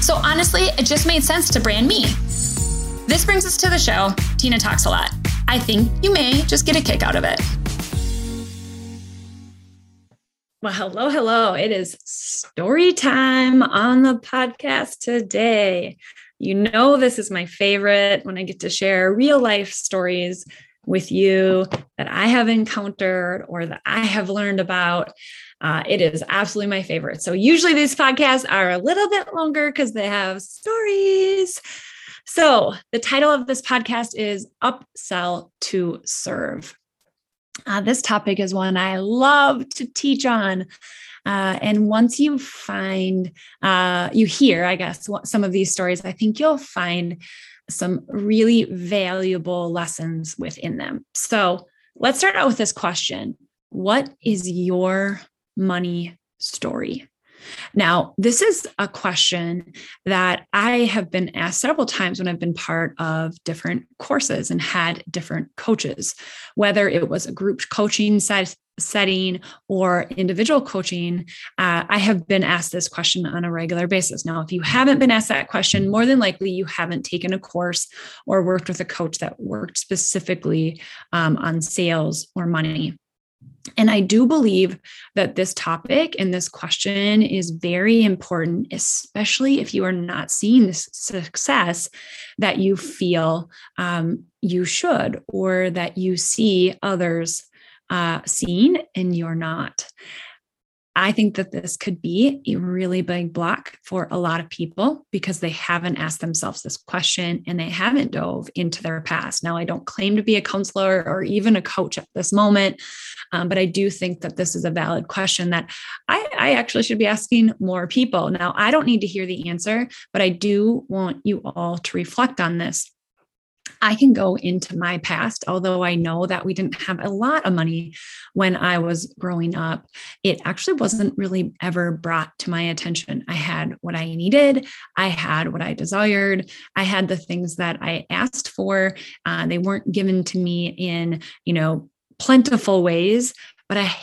So honestly, it just made sense to brand me. This brings us to the show. Tina talks a lot. I think you may just get a kick out of it. Well, hello, hello. It is story time on the podcast today. You know, this is my favorite when I get to share real life stories with you that I have encountered or that I have learned about. Uh, it is absolutely my favorite. So, usually these podcasts are a little bit longer because they have stories. So, the title of this podcast is Upsell to Serve. Uh, this topic is one I love to teach on. Uh, and once you find, uh, you hear, I guess, some of these stories, I think you'll find some really valuable lessons within them. So let's start out with this question What is your money story? Now, this is a question that I have been asked several times when I've been part of different courses and had different coaches, whether it was a group coaching setting or individual coaching. Uh, I have been asked this question on a regular basis. Now, if you haven't been asked that question, more than likely you haven't taken a course or worked with a coach that worked specifically um, on sales or money. And I do believe that this topic and this question is very important, especially if you are not seeing the success that you feel um, you should or that you see others uh, seeing and you're not. I think that this could be a really big block for a lot of people because they haven't asked themselves this question and they haven't dove into their past. Now, I don't claim to be a counselor or even a coach at this moment, um, but I do think that this is a valid question that I, I actually should be asking more people. Now, I don't need to hear the answer, but I do want you all to reflect on this I can go into my past, although I know that we didn't have a lot of money when I was growing up. It actually wasn't really ever brought to my attention. I had what I needed, I had what I desired, I had the things that I asked for. Uh, they weren't given to me in, you know, plentiful ways, but I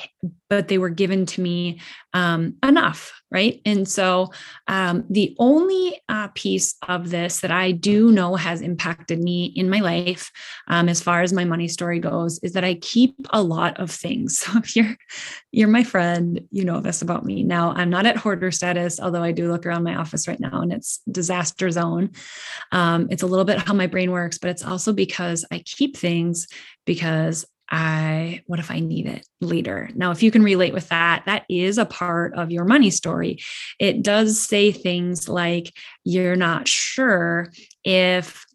but they were given to me um, enough, right? And so um, the only uh, piece of this that I do know has impacted me in my life, um, as far as my money story goes, is that I keep a lot of things. So if you're you're my friend, you know this about me. Now I'm not at hoarder status, although I do look around my office right now and it's disaster zone. Um, it's a little bit how my brain works, but it's also because I keep things because I what if I need it later? Now, if you can relate with that, that is a part of your money story. It does say things like you're not sure if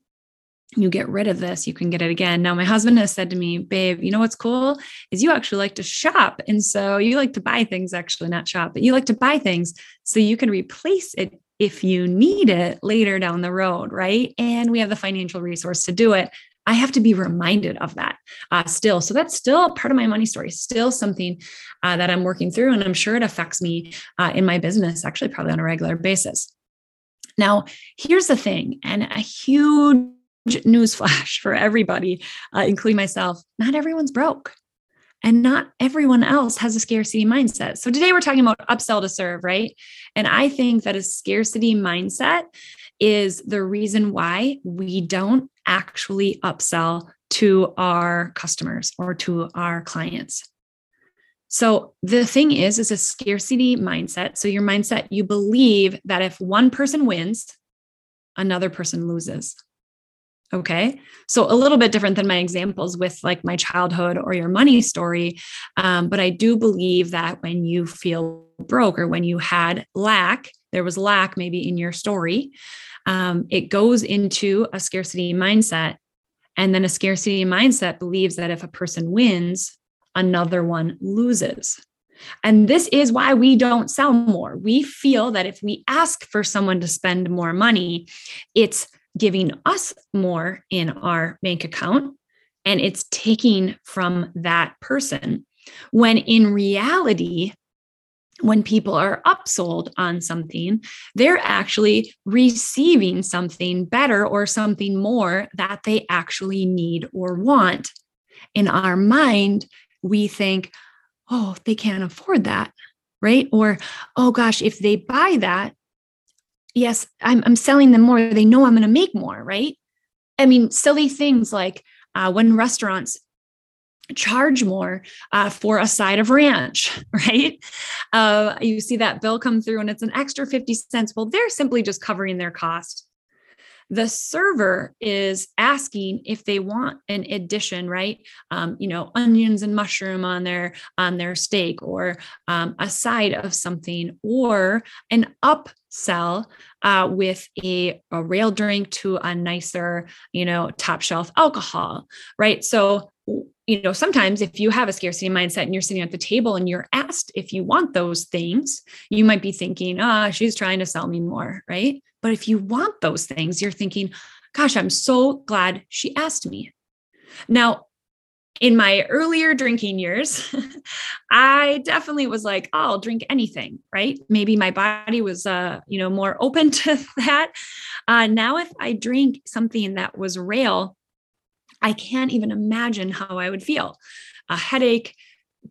you get rid of this, you can get it again. Now, my husband has said to me, Babe, you know what's cool is you actually like to shop. And so you like to buy things, actually, not shop, but you like to buy things so you can replace it if you need it later down the road, right? And we have the financial resource to do it. I have to be reminded of that uh, still. So that's still part of my money story, still something uh, that I'm working through. And I'm sure it affects me uh, in my business, actually, probably on a regular basis. Now, here's the thing, and a huge newsflash for everybody, uh, including myself not everyone's broke. And not everyone else has a scarcity mindset. So today we're talking about upsell to serve, right? And I think that a scarcity mindset is the reason why we don't actually upsell to our customers or to our clients. So the thing is is a scarcity mindset. So your mindset you believe that if one person wins, another person loses. Okay. So a little bit different than my examples with like my childhood or your money story. Um, but I do believe that when you feel broke or when you had lack, there was lack maybe in your story, um, it goes into a scarcity mindset. And then a scarcity mindset believes that if a person wins, another one loses. And this is why we don't sell more. We feel that if we ask for someone to spend more money, it's giving us more in our bank account and it's taking from that person. When in reality, when people are upsold on something, they're actually receiving something better or something more that they actually need or want. In our mind, we think, oh, they can't afford that, right? Or, oh gosh, if they buy that, yes, I'm, I'm selling them more. They know I'm going to make more, right? I mean, silly things like uh, when restaurants charge more uh, for a side of ranch, right? Uh, you see that bill come through and it's an extra 50 cents. Well, they're simply just covering their cost. The server is asking if they want an addition, right? Um, you know, onions and mushroom on their on their steak, or um, a side of something, or an upsell uh, with a, a rail drink to a nicer, you know, top shelf alcohol, right? So you know, sometimes if you have a scarcity mindset and you're sitting at the table and you're asked if you want those things, you might be thinking, ah, oh, she's trying to sell me more, right? But if you want those things, you're thinking, gosh, I'm so glad she asked me. Now, in my earlier drinking years, I definitely was like, oh, I'll drink anything, right? Maybe my body was, uh, you know, more open to that. Uh, now, if I drink something that was rail, I can't even imagine how I would feel. A headache,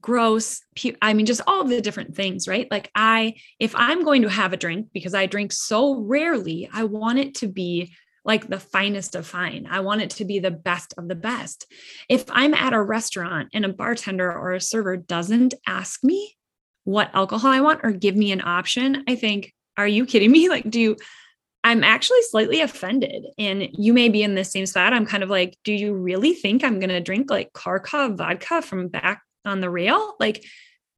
gross, I mean, just all the different things, right? Like, I, if I'm going to have a drink, because I drink so rarely, I want it to be like the finest of fine. I want it to be the best of the best. If I'm at a restaurant and a bartender or a server doesn't ask me what alcohol I want or give me an option, I think, are you kidding me? Like, do you, I'm actually slightly offended. And you may be in the same spot. I'm kind of like, do you really think I'm going to drink like Karkov vodka from back on the rail? Like,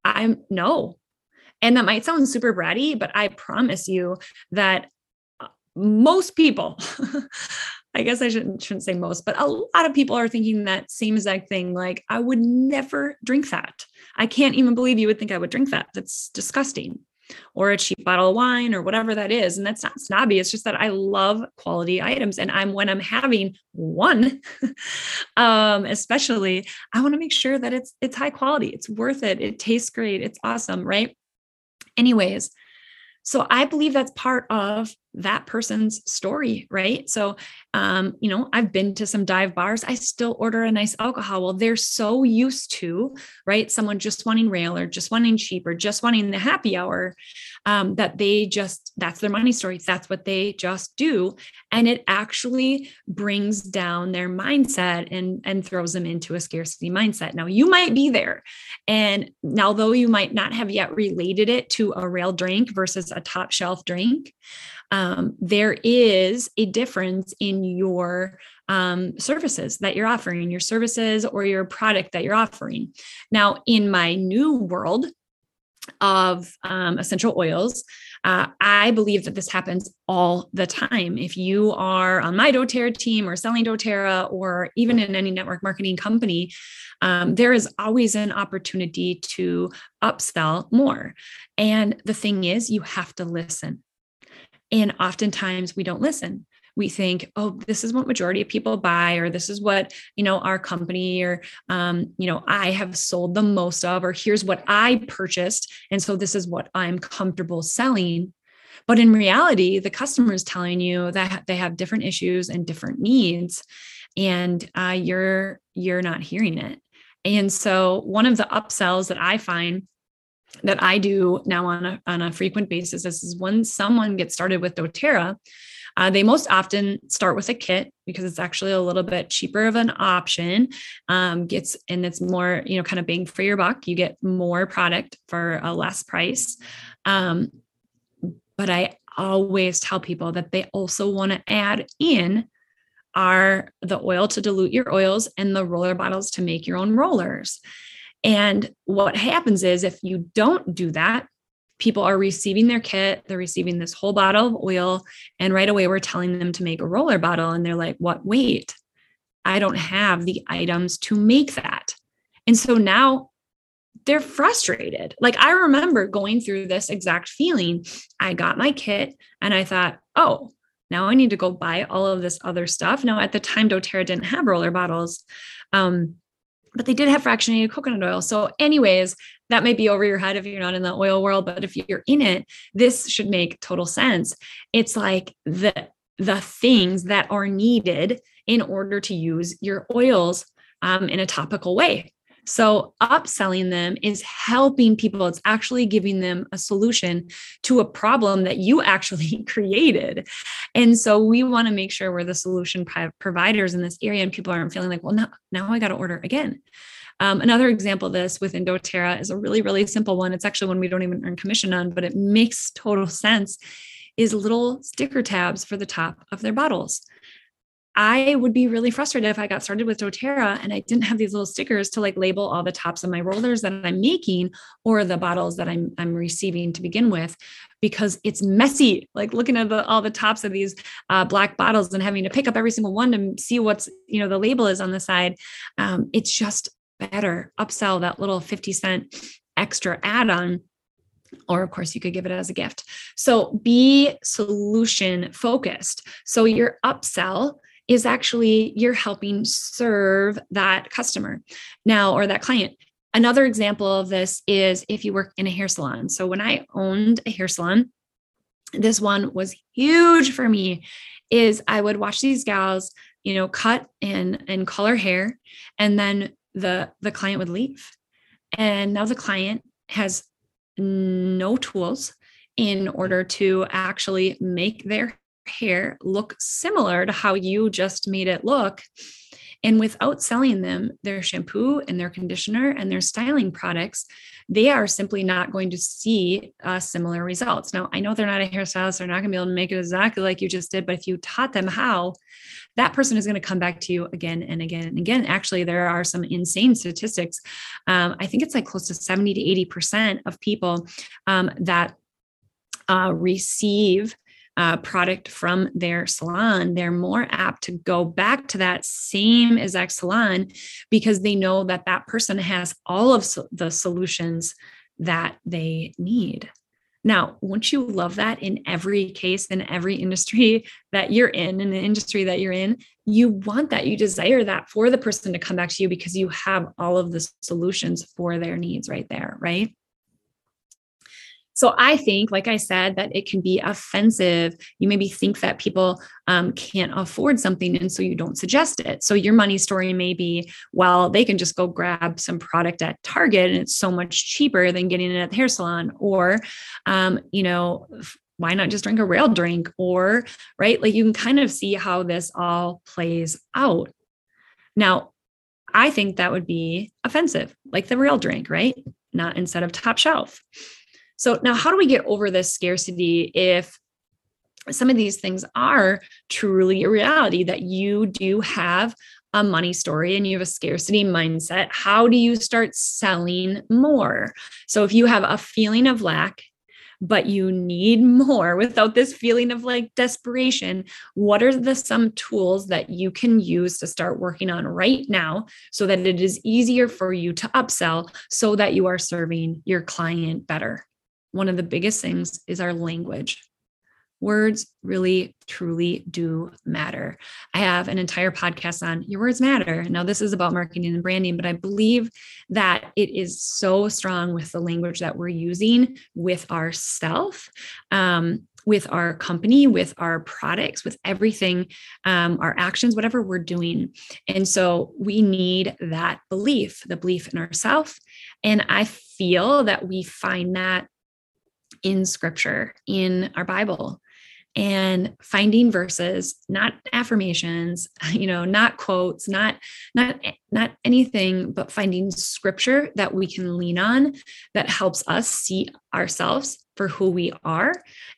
I'm no. And that might sound super bratty, but I promise you that uh, most people, I guess I shouldn't, shouldn't say most, but a lot of people are thinking that same exact thing. Like, I would never drink that. I can't even believe you would think I would drink that. That's disgusting or a cheap bottle of wine or whatever that is. And that's not snobby. It's just that I love quality items. And I'm when I'm having one, um, especially, I want to make sure that it's it's high quality, it's worth it, it tastes great, it's awesome, right? Anyways, so I believe that's part of that person's story, right? So, um, you know, I've been to some dive bars. I still order a nice alcohol. Well, they're so used to, right? Someone just wanting rail or just wanting cheap or just wanting the happy hour um, that they just, that's their money story. That's what they just do. And it actually brings down their mindset and, and throws them into a scarcity mindset. Now, you might be there. And although you might not have yet related it to a rail drink versus a top shelf drink, there is a difference in your um, services that you're offering, your services or your product that you're offering. Now, in my new world of um, essential oils, uh, I believe that this happens all the time. If you are on my doTERRA team or selling doTERRA or even in any network marketing company, um, there is always an opportunity to upsell more. And the thing is, you have to listen. And oftentimes we don't listen. We think, oh, this is what majority of people buy, or this is what, you know, our company or, um, you know, I have sold the most of, or here's what I purchased. And so this is what I'm comfortable selling. But in reality, the customer is telling you that they have different issues and different needs, and uh, you're you're not hearing it. And so one of the upsells that I find that I do now on a, on a frequent basis this is when someone gets started with doTERRA, uh, they most often start with a kit because it's actually a little bit cheaper of an option. Um, gets and it's more, you know, kind of bang for your buck. You get more product for a less price. Um, but I always tell people that they also want to add in are the oil to dilute your oils and the roller bottles to make your own rollers. And what happens is if you don't do that, people are receiving their kit, they're receiving this whole bottle of oil, and right away we're telling them to make a roller bottle. And they're like, what? Wait, I don't have the items to make that. And so now they're frustrated. Like I remember going through this exact feeling. I got my kit and I thought, oh, now I need to go buy all of this other stuff. Now, at the time, doTERRA didn't have roller bottles. Um, but they did have fractionated coconut oil. So, anyways, that may be over your head if you're not in the oil world, but if you're in it, this should make total sense. It's like the the things that are needed in order to use your oils um, in a topical way. So, upselling them is helping people. It's actually giving them a solution to a problem that you actually created. And so, we want to make sure we're the solution providers in this area and people aren't feeling like, well, now, now I got to order again. Um, another example of this within doTERRA is a really, really simple one. It's actually one we don't even earn commission on, but it makes total sense. Is little sticker tabs for the top of their bottles. I would be really frustrated if I got started with doTERRA and I didn't have these little stickers to like label all the tops of my rollers that I'm making or the bottles that I'm I'm receiving to begin with, because it's messy. Like looking at the, all the tops of these uh, black bottles and having to pick up every single one to see what's you know the label is on the side. Um, it's just better upsell that little fifty cent extra add-on or of course you could give it as a gift so be solution focused so your upsell is actually you're helping serve that customer now or that client. Another example of this is if you work in a hair salon. So when I owned a hair salon, this one was huge for me is I would watch these gals, you know, cut and and color hair and then the the client would leave. And now the client has no tools in order to actually make their hair look similar to how you just made it look. And without selling them their shampoo and their conditioner and their styling products, they are simply not going to see uh, similar results. Now, I know they're not a hairstylist, they're not going to be able to make it exactly like you just did, but if you taught them how, that person is going to come back to you again and again and again. Actually, there are some insane statistics. Um, I think it's like close to 70 to 80% of people um, that uh, receive uh, product from their salon, they're more apt to go back to that same exact salon because they know that that person has all of the solutions that they need. Now, won't you love that in every case, in every industry that you're in, in the industry that you're in, you want that. You desire that for the person to come back to you because you have all of the solutions for their needs right there, right? So I think, like I said, that it can be offensive. You maybe think that people um, can't afford something, and so you don't suggest it. So your money story may be, well, they can just go grab some product at Target, and it's so much cheaper than getting it at the hair salon, or, um, you know, why not just drink a rail drink? Or right, like you can kind of see how this all plays out. Now, I think that would be offensive, like the rail drink, right? Not instead of top shelf. So now how do we get over this scarcity if some of these things are truly a reality that you do have a money story and you have a scarcity mindset, how do you start selling more? So if you have a feeling of lack, but you need more without this feeling of like desperation, what are the some tools that you can use to start working on right now so that it is easier for you to upsell so that you are serving your client better? One of the biggest things is our language. Words really, truly do matter. I have an entire podcast on your words matter. Now, this is about marketing and branding, but I believe that it is so strong with the language that we're using with ourself. Um, with our company, with our products, with everything, um, our actions, whatever we're doing. And so we need that belief, the belief in ourselves. And I feel that we find that in scripture, in our Bible, and finding verses not affirmations you know not quotes not not not anything but finding scripture that we can lean on that helps us see ourselves for who we are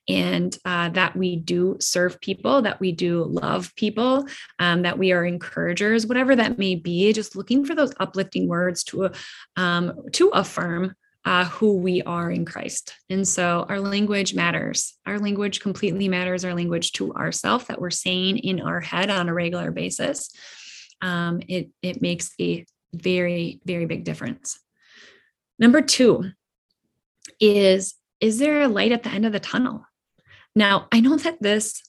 and uh, that we do serve people that we do love people um, that we are encouragers whatever that may be just looking for those uplifting words to um, to affirm uh, who we are in Christ. And so our language matters. Our language completely matters. Our language to ourself that we're saying in our head on a regular basis. Um, it it makes a very very big difference. Number two is is there a light at the end of the tunnel? Now I know that this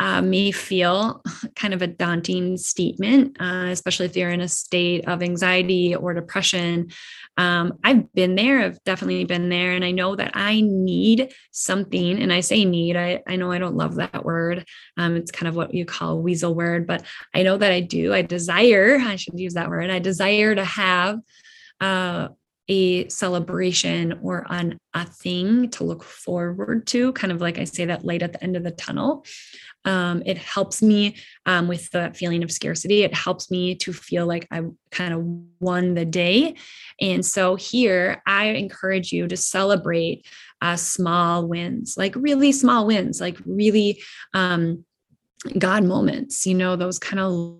uh, may feel kind of a daunting statement, uh, especially if you're in a state of anxiety or depression. Um, I've been there, I've definitely been there, and I know that I need something. And I say need, I, I know I don't love that word. Um, it's kind of what you call a weasel word, but I know that I do. I desire, I should use that word, I desire to have. Uh, a celebration or on a thing to look forward to, kind of like I say that light at the end of the tunnel. Um, it helps me um, with the feeling of scarcity. It helps me to feel like I kind of won the day. And so here, I encourage you to celebrate uh, small wins, like really small wins, like really um, God moments, you know, those kind of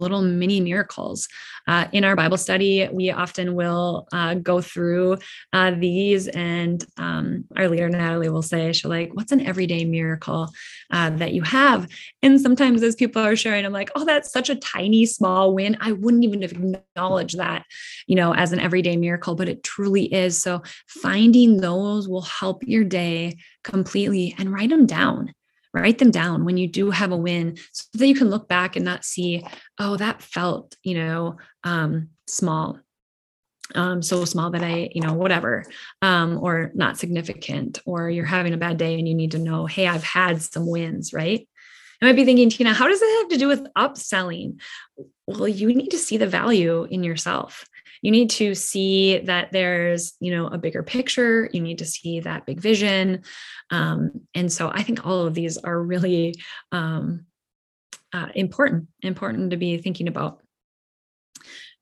little mini miracles. Uh, in our Bible study, we often will uh, go through uh, these, and um, our leader, Natalie, will say, She'll like, What's an everyday miracle uh, that you have? And sometimes as people are sharing, I'm like, Oh, that's such a tiny, small win. I wouldn't even acknowledge that, you know, as an everyday miracle, but it truly is. So finding those will help your day completely and write them down write them down when you do have a win so that you can look back and not see oh that felt you know um, small um, so small that I, you know, whatever, um, or not significant, or you're having a bad day and you need to know, hey, I've had some wins, right? I might be thinking, Tina, how does that have to do with upselling? Well, you need to see the value in yourself you need to see that there's you know a bigger picture you need to see that big vision um, and so i think all of these are really um, uh, important important to be thinking about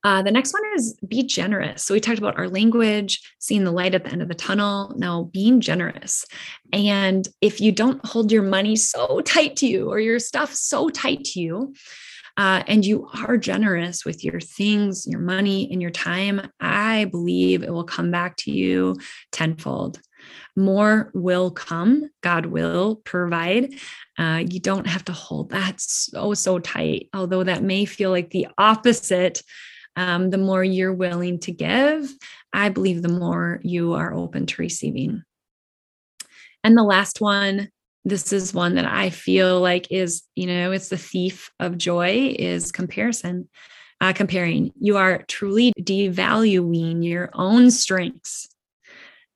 uh, the next one is be generous. So, we talked about our language, seeing the light at the end of the tunnel. Now, being generous. And if you don't hold your money so tight to you or your stuff so tight to you, uh, and you are generous with your things, your money, and your time, I believe it will come back to you tenfold. More will come. God will provide. Uh, you don't have to hold that so, so tight, although that may feel like the opposite. Um, the more you're willing to give, I believe the more you are open to receiving. And the last one, this is one that I feel like is, you know, it's the thief of joy is comparison. Uh, comparing, you are truly devaluing your own strengths.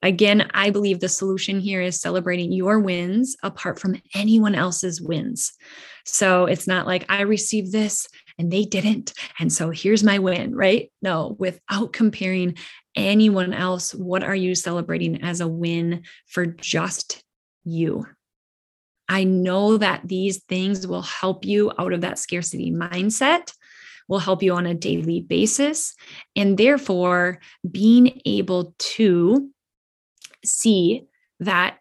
Again, I believe the solution here is celebrating your wins apart from anyone else's wins. So it's not like I received this and they didn't. And so here's my win, right? No, without comparing anyone else, what are you celebrating as a win for just you? I know that these things will help you out of that scarcity mindset, will help you on a daily basis. And therefore, being able to see that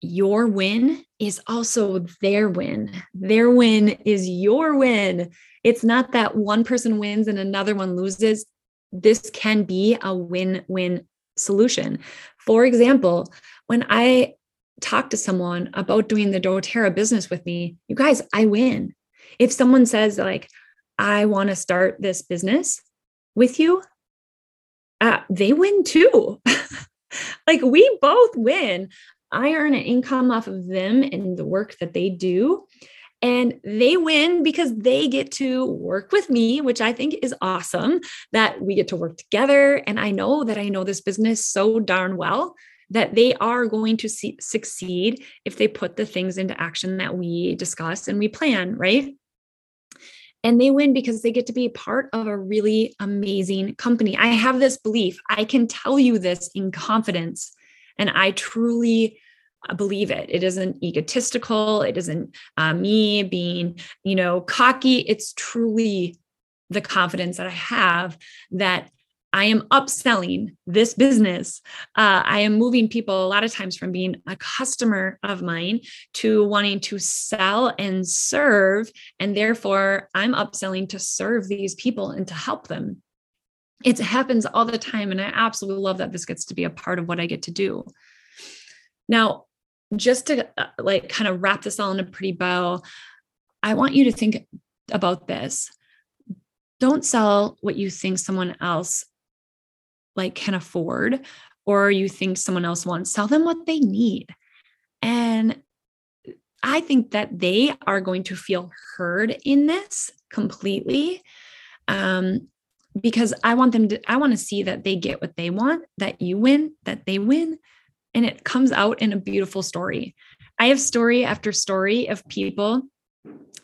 your win is also their win. Their win is your win. It's not that one person wins and another one loses. This can be a win win solution. For example, when I talk to someone about doing the doTERRA business with me, you guys, I win. If someone says, like, I want to start this business with you, uh, they win too. like, we both win. I earn an income off of them and the work that they do. And they win because they get to work with me, which I think is awesome that we get to work together. And I know that I know this business so darn well that they are going to see, succeed if they put the things into action that we discuss and we plan, right? And they win because they get to be part of a really amazing company. I have this belief. I can tell you this in confidence. And I truly uh, believe it. It isn't egotistical. It isn't uh, me being, you know, cocky. It's truly the confidence that I have that I am upselling this business. Uh, I am moving people a lot of times from being a customer of mine to wanting to sell and serve. And therefore, I'm upselling to serve these people and to help them. It happens all the time. And I absolutely love that this gets to be a part of what I get to do. Now, just to uh, like kind of wrap this all in a pretty bow, I want you to think about this. Don't sell what you think someone else like can afford or you think someone else wants, sell them what they need. And I think that they are going to feel heard in this completely. Um, because I want them to, I want to see that they get what they want, that you win, that they win. And it comes out in a beautiful story. I have story after story of people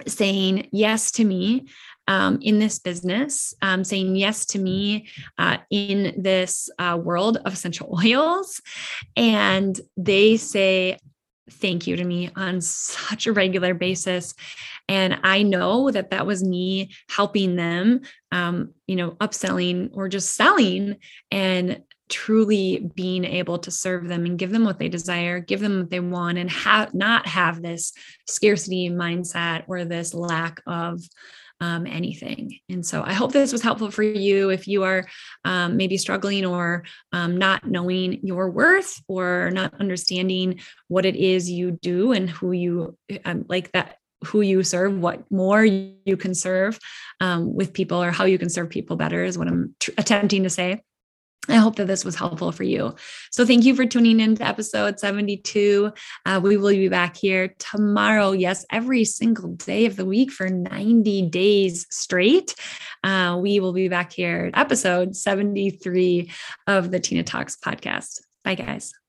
saying yes to me um, in this business, um, saying yes to me uh, in this uh, world of essential oils. And they say, thank you to me on such a regular basis and i know that that was me helping them um, you know upselling or just selling and truly being able to serve them and give them what they desire give them what they want and have not have this scarcity mindset or this lack of um, anything. And so I hope this was helpful for you if you are um, maybe struggling or um, not knowing your worth or not understanding what it is you do and who you um, like that who you serve, what more you can serve um, with people, or how you can serve people better is what I'm tr- attempting to say. I hope that this was helpful for you. So, thank you for tuning in to episode 72. Uh, we will be back here tomorrow. Yes, every single day of the week for 90 days straight. Uh, we will be back here, episode 73 of the Tina Talks podcast. Bye, guys.